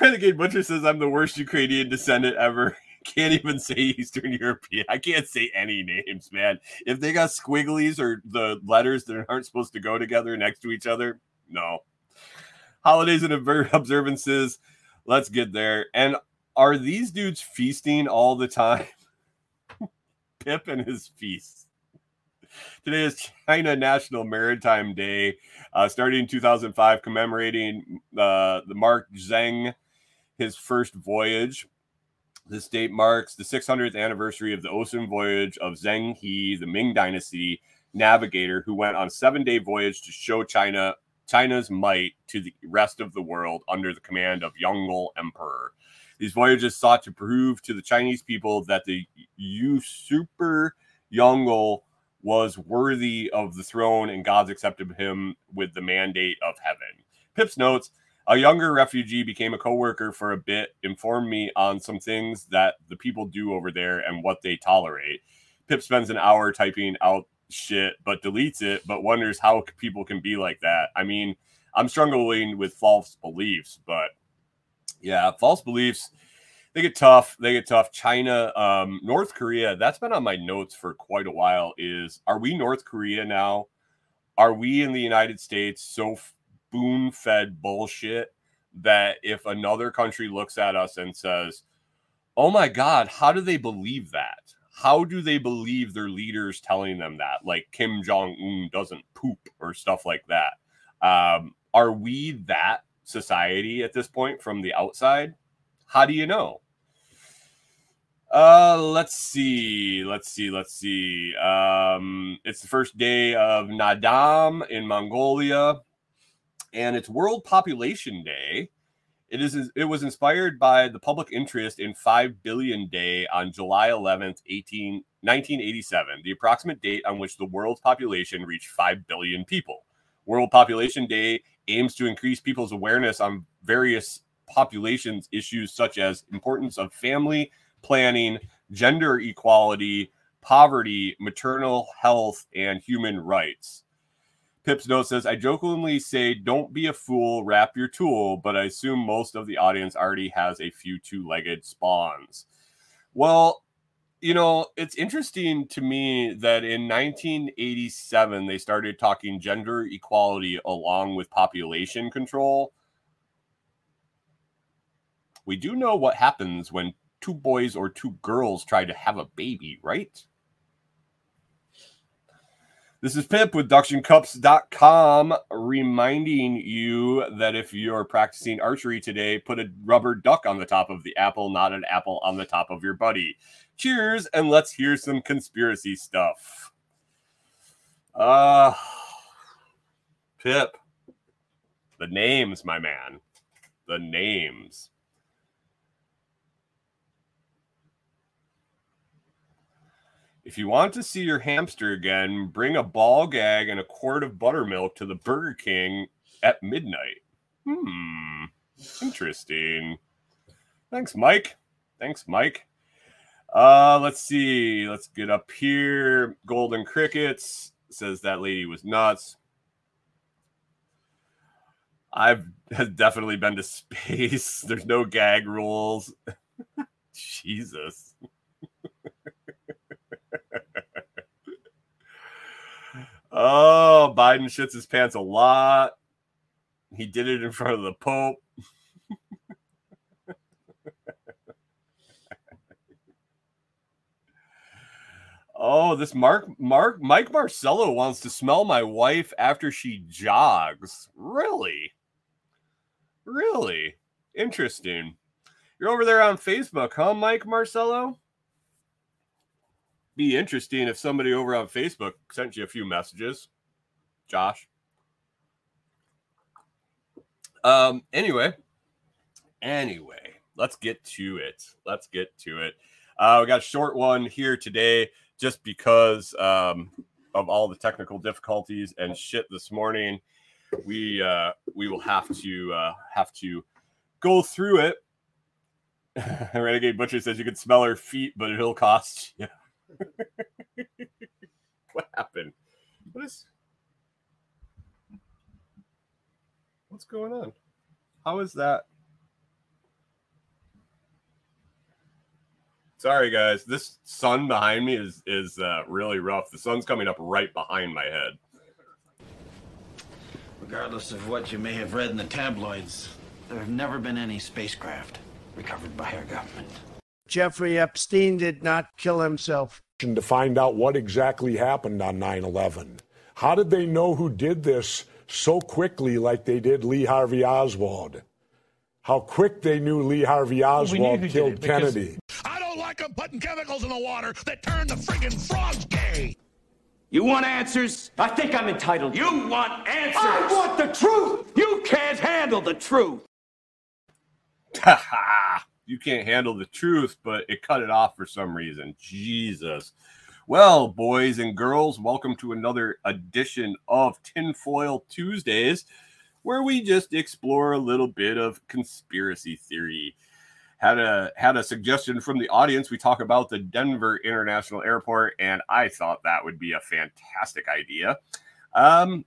Renegade Butcher says, I'm the worst Ukrainian descendant ever. Can't even say Eastern European. I can't say any names, man. If they got squigglies or the letters that aren't supposed to go together next to each other, no. Holidays and observances. Let's get there. And are these dudes feasting all the time? Pip and his feasts. Today is China National Maritime Day, uh, starting in 2005, commemorating uh, the Mark Zheng, his first voyage. This date marks the 600th anniversary of the ocean voyage of Zheng He, the Ming Dynasty navigator, who went on a seven-day voyage to show China China's might to the rest of the world under the command of Yongle Emperor. These voyages sought to prove to the Chinese people that the usurper Yongle was worthy of the throne and God's accepted him with the mandate of heaven. Pips notes a younger refugee became a co-worker for a bit, informed me on some things that the people do over there and what they tolerate. Pip spends an hour typing out shit, but deletes it, but wonders how people can be like that. I mean, I'm struggling with false beliefs, but yeah, false beliefs they get tough. They get tough. China, um, North Korea. That's been on my notes for quite a while. Is are we North Korea now? Are we in the United States so spoon fed bullshit that if another country looks at us and says, "Oh my God, how do they believe that? How do they believe their leaders telling them that? Like Kim Jong Un doesn't poop or stuff like that." Um, are we that society at this point from the outside? How do you know? Uh, let's see. Let's see. Let's see. Um, it's the first day of Naadam in Mongolia, and it's World Population Day. It is. It was inspired by the public interest in Five Billion Day on July 11th, 18, 1987, the approximate date on which the world's population reached 5 billion people. World Population Day aims to increase people's awareness on various populations issues such as importance of family planning, gender equality, poverty, maternal health, and human rights. Pip's note says, I jokingly say, don't be a fool, wrap your tool, but I assume most of the audience already has a few two legged spawns. Well, you know, it's interesting to me that in 1987, they started talking gender equality along with population control we do know what happens when two boys or two girls try to have a baby, right? This is Pip with DuctionCups.com reminding you that if you're practicing archery today, put a rubber duck on the top of the apple, not an apple on the top of your buddy. Cheers, and let's hear some conspiracy stuff. Uh, Pip, the names, my man, the names. If you want to see your hamster again, bring a ball gag and a quart of buttermilk to the Burger King at midnight. Hmm. Interesting. Thanks, Mike. Thanks, Mike. Uh, let's see. Let's get up here. Golden Crickets says that lady was nuts. I've definitely been to space. There's no gag rules. Jesus. Oh, Biden shits his pants a lot. He did it in front of the Pope. oh, this Mark Mark Mike Marcello wants to smell my wife after she jogs. Really? Really? Interesting. You're over there on Facebook, huh, Mike Marcello? Be interesting if somebody over on Facebook sent you a few messages, Josh. Um, anyway, anyway, let's get to it. Let's get to it. Uh, we got a short one here today just because um, of all the technical difficulties and shit this morning. We uh, we will have to uh, have to go through it. Renegade Butcher says you can smell her feet, but it'll cost you. what happened? What is what's going on? How is that? Sorry guys, this sun behind me is is uh, really rough. The sun's coming up right behind my head. Regardless of what you may have read in the tabloids, there have never been any spacecraft recovered by our government. Jeffrey Epstein did not kill himself. to find out what exactly happened on 9 11. How did they know who did this so quickly, like they did Lee Harvey Oswald? How quick they knew Lee Harvey Oswald who did killed Kennedy. I don't like them putting chemicals in the water that turn the friggin' frogs gay. You want answers? I think I'm entitled. You want answers? I want the truth. You can't handle the truth. You can't handle the truth, but it cut it off for some reason. Jesus. Well, boys and girls, welcome to another edition of Tinfoil Tuesdays, where we just explore a little bit of conspiracy theory. Had a had a suggestion from the audience. We talk about the Denver International Airport, and I thought that would be a fantastic idea. Um,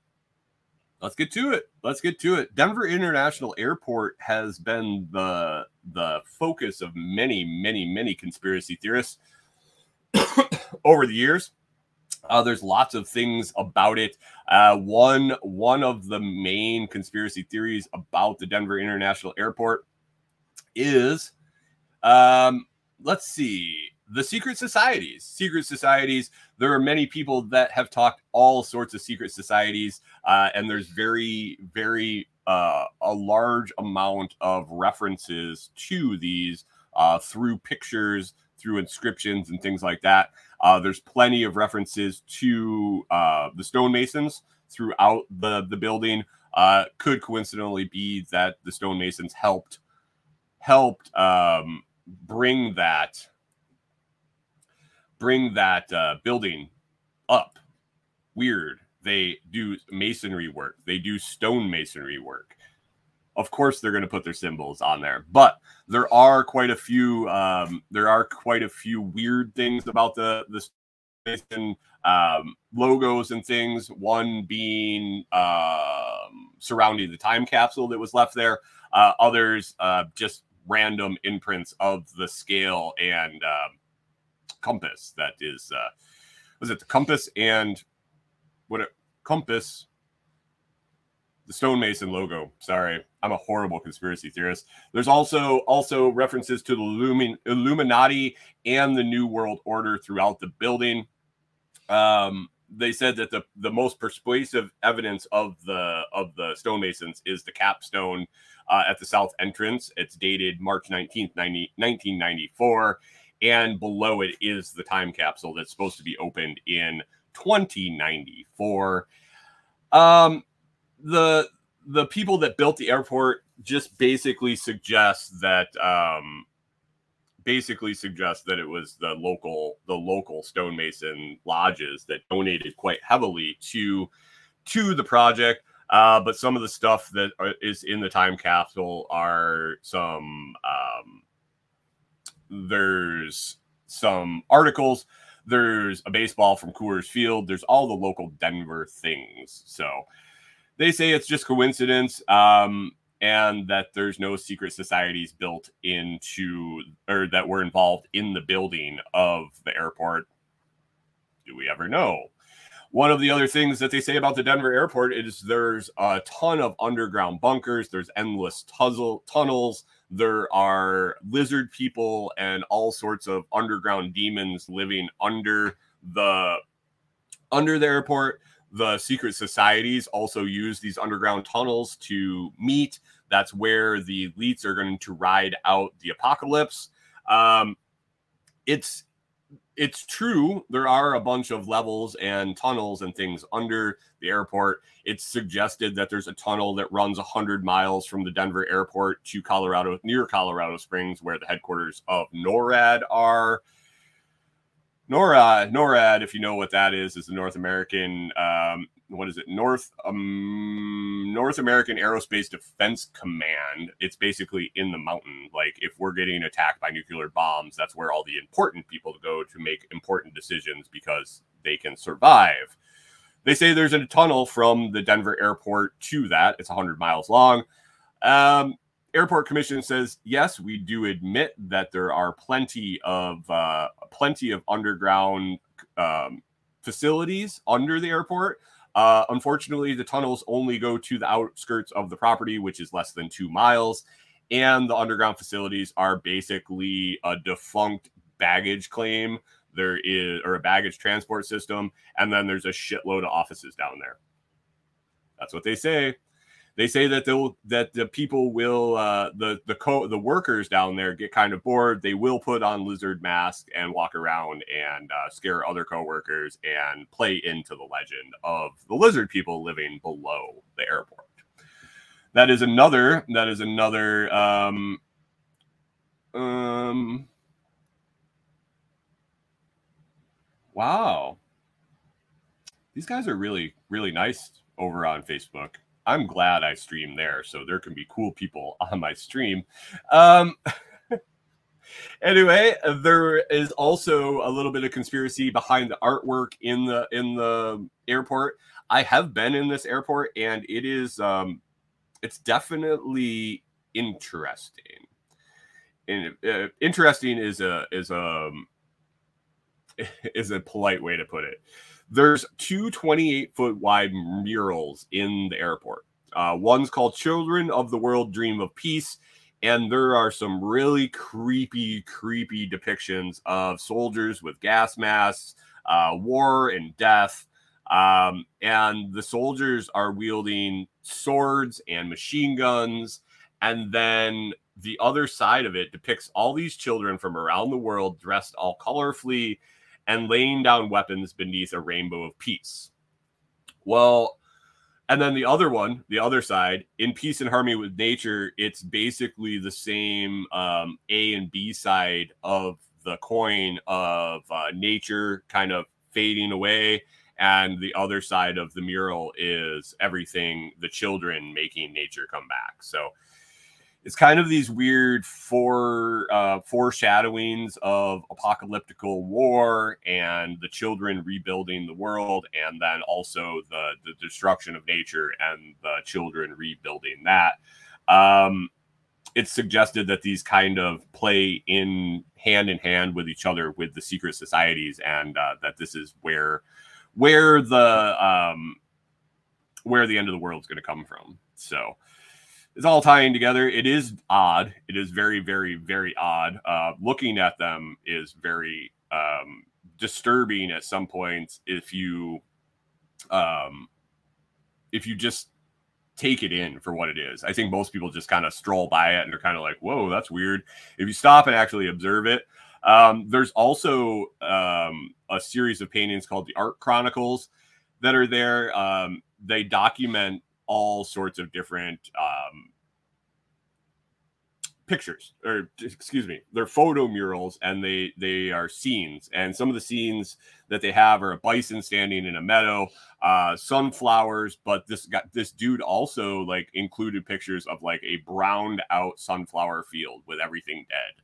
let's get to it. Let's get to it. Denver International Airport has been the the focus of many, many, many conspiracy theorists over the years. Uh, there's lots of things about it. Uh, one one of the main conspiracy theories about the Denver International Airport is, um, let's see, the secret societies. Secret societies. There are many people that have talked all sorts of secret societies, uh, and there's very, very uh, a large amount of references to these uh, through pictures, through inscriptions, and things like that. Uh, there's plenty of references to uh, the stonemasons throughout the the building. Uh, could coincidentally be that the stonemasons helped helped um, bring that bring that uh, building up. Weird. They do masonry work. They do stone masonry work. Of course, they're going to put their symbols on there, but there are quite a few. Um, there are quite a few weird things about the the mason um, logos and things. One being um, surrounding the time capsule that was left there. Uh, others uh, just random imprints of the scale and um, compass. That is, uh, was it the compass and what? a compass the stonemason logo sorry i'm a horrible conspiracy theorist there's also also references to the Lumin- illuminati and the new world order throughout the building um they said that the the most persuasive evidence of the of the stonemasons is the capstone uh, at the south entrance. It's dated March 19th, 90, 1994. And below it is the time capsule that's supposed to be opened in 2094. Um, the the people that built the airport just basically suggest that um, basically suggest that it was the local the local stonemason lodges that donated quite heavily to to the project uh, but some of the stuff that are, is in the time capsule are some um, there's some articles there's a baseball from Coors Field there's all the local Denver things. So they say it's just coincidence um, and that there's no secret societies built into or that were involved in the building of the airport. Do we ever know? One of the other things that they say about the Denver airport is there's a ton of underground bunkers, there's endless tuzzle, tunnels, there are lizard people and all sorts of underground demons living under the under the airport. The secret societies also use these underground tunnels to meet. That's where the elites are going to ride out the apocalypse. Um, it's it's true there are a bunch of levels and tunnels and things under the airport. It's suggested that there's a tunnel that runs 100 miles from the denver airport to colorado near colorado springs where the headquarters of norad are. NORAD, NORAD, if you know what that is, is the North American, um, what is it? North, um, North American Aerospace Defense Command. It's basically in the mountain. Like if we're getting attacked by nuclear bombs, that's where all the important people go to make important decisions because they can survive. They say there's a tunnel from the Denver airport to that. It's 100 miles long. Um, airport commission says yes we do admit that there are plenty of uh, plenty of underground um, facilities under the airport uh, unfortunately the tunnels only go to the outskirts of the property which is less than two miles and the underground facilities are basically a defunct baggage claim. There is or a baggage transport system and then there's a shitload of offices down there. That's what they say they say that they'll that the people will uh, the the co the workers down there get kind of bored. They will put on lizard masks and walk around and uh, scare other coworkers and play into the legend of the lizard people living below the airport. That is another. That is another. Um, um. Wow. These guys are really really nice over on Facebook. I'm glad I stream there so there can be cool people on my stream. Um, anyway, there is also a little bit of conspiracy behind the artwork in the in the airport. I have been in this airport and it is um it's definitely interesting. And uh, interesting is a is a is a polite way to put it. There's two 28 foot wide murals in the airport. Uh, one's called Children of the World Dream of Peace. And there are some really creepy, creepy depictions of soldiers with gas masks, uh, war and death. Um, and the soldiers are wielding swords and machine guns. And then the other side of it depicts all these children from around the world dressed all colorfully and laying down weapons beneath a rainbow of peace. Well, and then the other one, the other side, in peace and harmony with nature, it's basically the same um, A and B side of the coin of uh, nature kind of fading away. And the other side of the mural is everything, the children making nature come back. So it's kind of these weird fore uh, foreshadowings of apocalyptical war and the children rebuilding the world, and then also the the destruction of nature and the children rebuilding that. Um, it's suggested that these kind of play in hand in hand with each other with the secret societies, and uh, that this is where where the um, where the end of the world is going to come from. So it's all tying together. It is odd. It is very, very, very odd. Uh, looking at them is very um, disturbing at some points if you um, if you just take it in for what it is. I think most people just kind of stroll by it and they're kind of like, "Whoa, that's weird." If you stop and actually observe it, um, there's also um, a series of paintings called the Art Chronicles that are there. Um, they document all sorts of different um, pictures or excuse me they're photo murals and they they are scenes. And some of the scenes that they have are a bison standing in a meadow uh sunflowers but this got this dude also like included pictures of like a browned out sunflower field with everything dead.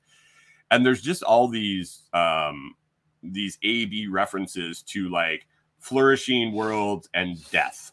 And there's just all these um these a b references to like flourishing worlds and death.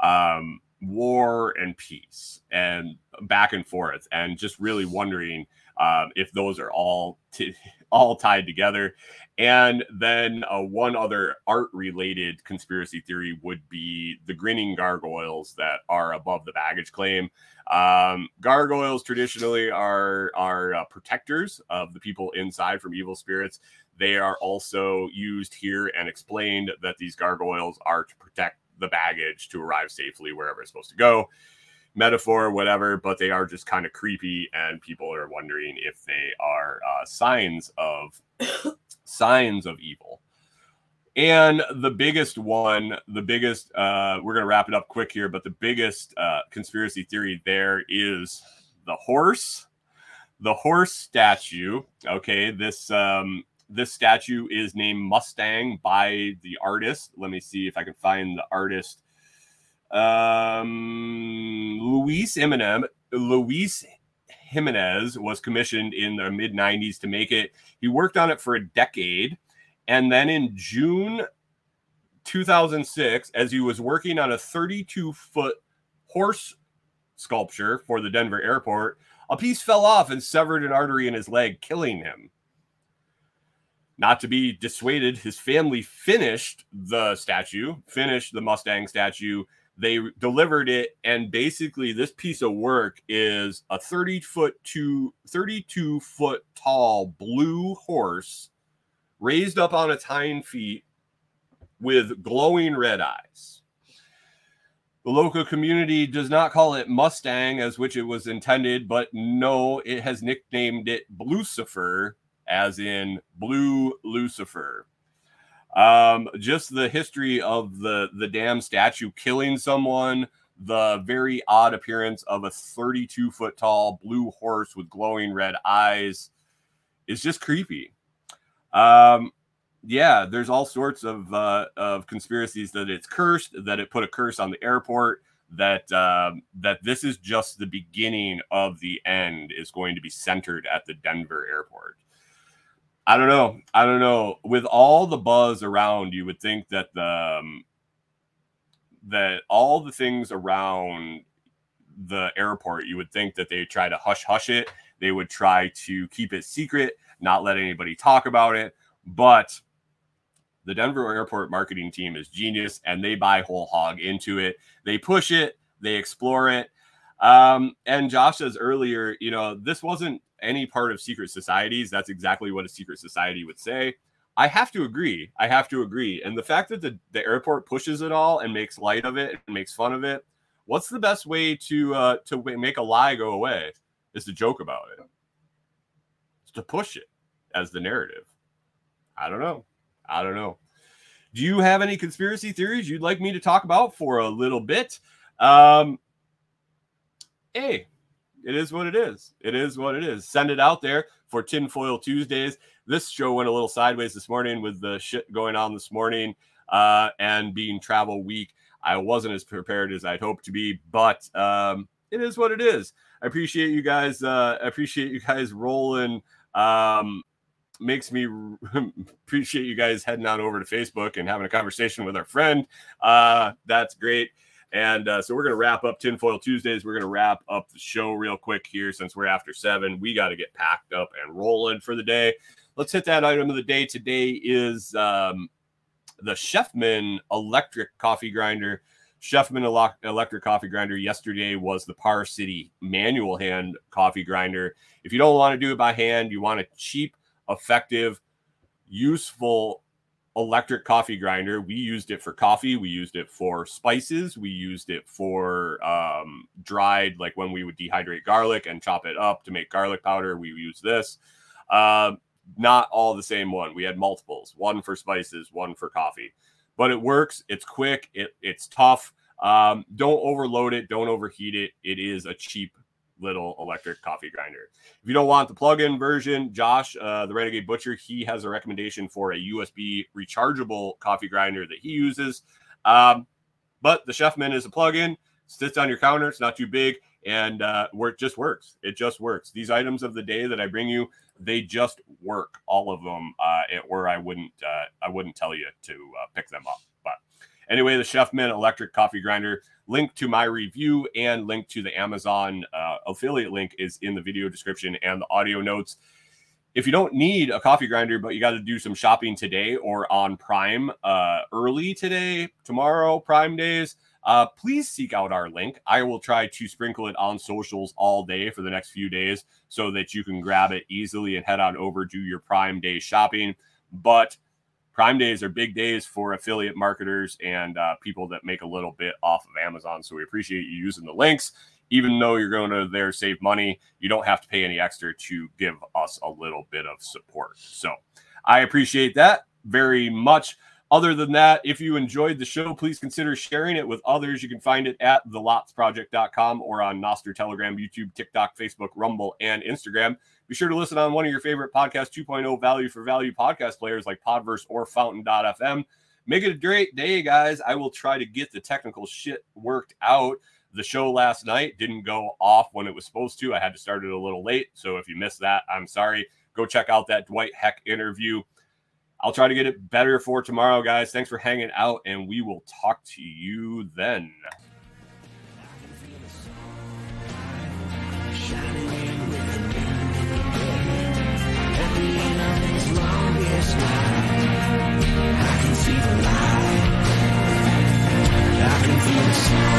Um war and peace and back and forth and just really wondering um, if those are all t- all tied together. And then uh, one other art related conspiracy theory would be the grinning gargoyles that are above the baggage claim. Um, gargoyles traditionally are are uh, protectors of the people inside from evil spirits. They are also used here and explained that these gargoyles are to protect the baggage to arrive safely wherever it's supposed to go. Metaphor, whatever, but they are just kind of creepy, and people are wondering if they are uh, signs of signs of evil. And the biggest one, the biggest, uh, we're to wrap it up quick here, but the biggest uh, conspiracy theory there is the horse, the horse statue. Okay, this um, this statue is named Mustang by the artist. Let me see if I can find the artist. Um, Luis Jimenez. Luis Jimenez was commissioned in the mid 90s to make it. He worked on it for a decade. And then in June 2006, as he was working on a 32 foot horse sculpture for the Denver airport, a piece fell off and severed an artery in his leg, killing him. Not to be dissuaded, his family finished the statue, finished the Mustang statue. They delivered it, and basically, this piece of work is a 30 foot to 32 foot tall blue horse raised up on its hind feet with glowing red eyes. The local community does not call it Mustang as which it was intended, but no, it has nicknamed it Lucifer as in Blue Lucifer. Um, just the history of the the damn statue killing someone, the very odd appearance of a 32 foot tall blue horse with glowing red eyes is just creepy. Um, yeah, there's all sorts of uh, of conspiracies that it's cursed, that it put a curse on the airport, that um, that this is just the beginning of the end is going to be centered at the Denver airport. I don't know. I don't know. With all the buzz around, you would think that the um, that all the things around the airport, you would think that they try to hush hush it. They would try to keep it secret, not let anybody talk about it. But the Denver airport marketing team is genius and they buy whole hog into it. They push it, they explore it. Um, and Josh says earlier, you know, this wasn't any part of secret societies. That's exactly what a secret society would say. I have to agree. I have to agree. And the fact that the, the airport pushes it all and makes light of it and makes fun of it, what's the best way to uh, to make a lie go away? Is to joke about it. It's to push it as the narrative. I don't know. I don't know. Do you have any conspiracy theories you'd like me to talk about for a little bit? Um, hey, it is what it is. It is what it is. Send it out there for Tinfoil Tuesdays. This show went a little sideways this morning with the shit going on this morning uh, and being travel week. I wasn't as prepared as I'd hoped to be, but um, it is what it is. I appreciate you guys. Uh, I appreciate you guys rolling. Um, makes me appreciate you guys heading on over to Facebook and having a conversation with our friend. Uh, that's great. And uh, so we're going to wrap up Tinfoil Tuesdays. We're going to wrap up the show real quick here since we're after seven. We got to get packed up and rolling for the day. Let's hit that item of the day. Today is um, the Chefman electric coffee grinder. Chefman electric coffee grinder yesterday was the Par City manual hand coffee grinder. If you don't want to do it by hand, you want a cheap, effective, useful electric coffee grinder. We used it for coffee. We used it for spices. We used it for um, dried, like when we would dehydrate garlic and chop it up to make garlic powder. We use this. Um, not all the same one. We had multiples, one for spices, one for coffee. But it works. It's quick. It, it's tough. Um, don't overload it. Don't overheat it. It is a cheap little electric coffee grinder. If you don't want the plug-in version, Josh, uh, the Renegade Butcher, he has a recommendation for a USB rechargeable coffee grinder that he uses. Um, but the Chefman is a plug-in, sits on your counter. It's not too big, and uh, it just works. It just works. These items of the day that I bring you, they just work. All of them, uh, where I wouldn't, uh, I wouldn't tell you to uh, pick them up. Anyway, the Chefman electric coffee grinder link to my review and link to the Amazon uh, affiliate link is in the video description and the audio notes. If you don't need a coffee grinder, but you got to do some shopping today or on Prime uh, early today, tomorrow, Prime days, uh, please seek out our link. I will try to sprinkle it on socials all day for the next few days so that you can grab it easily and head on over, do your Prime Day shopping. But Prime days are big days for affiliate marketers and uh, people that make a little bit off of Amazon. So we appreciate you using the links. Even though you're going to there save money, you don't have to pay any extra to give us a little bit of support. So I appreciate that very much. Other than that, if you enjoyed the show, please consider sharing it with others. You can find it at thelotsproject.com or on Nostr, Telegram, YouTube, TikTok, Facebook, Rumble, and Instagram. Be sure to listen on one of your favorite podcast 2.0 value for value podcast players like Podverse or Fountain.fm. Make it a great day, guys. I will try to get the technical shit worked out. The show last night didn't go off when it was supposed to. I had to start it a little late. So if you missed that, I'm sorry. Go check out that Dwight Heck interview. I'll try to get it better for tomorrow, guys. Thanks for hanging out, and we will talk to you then. I can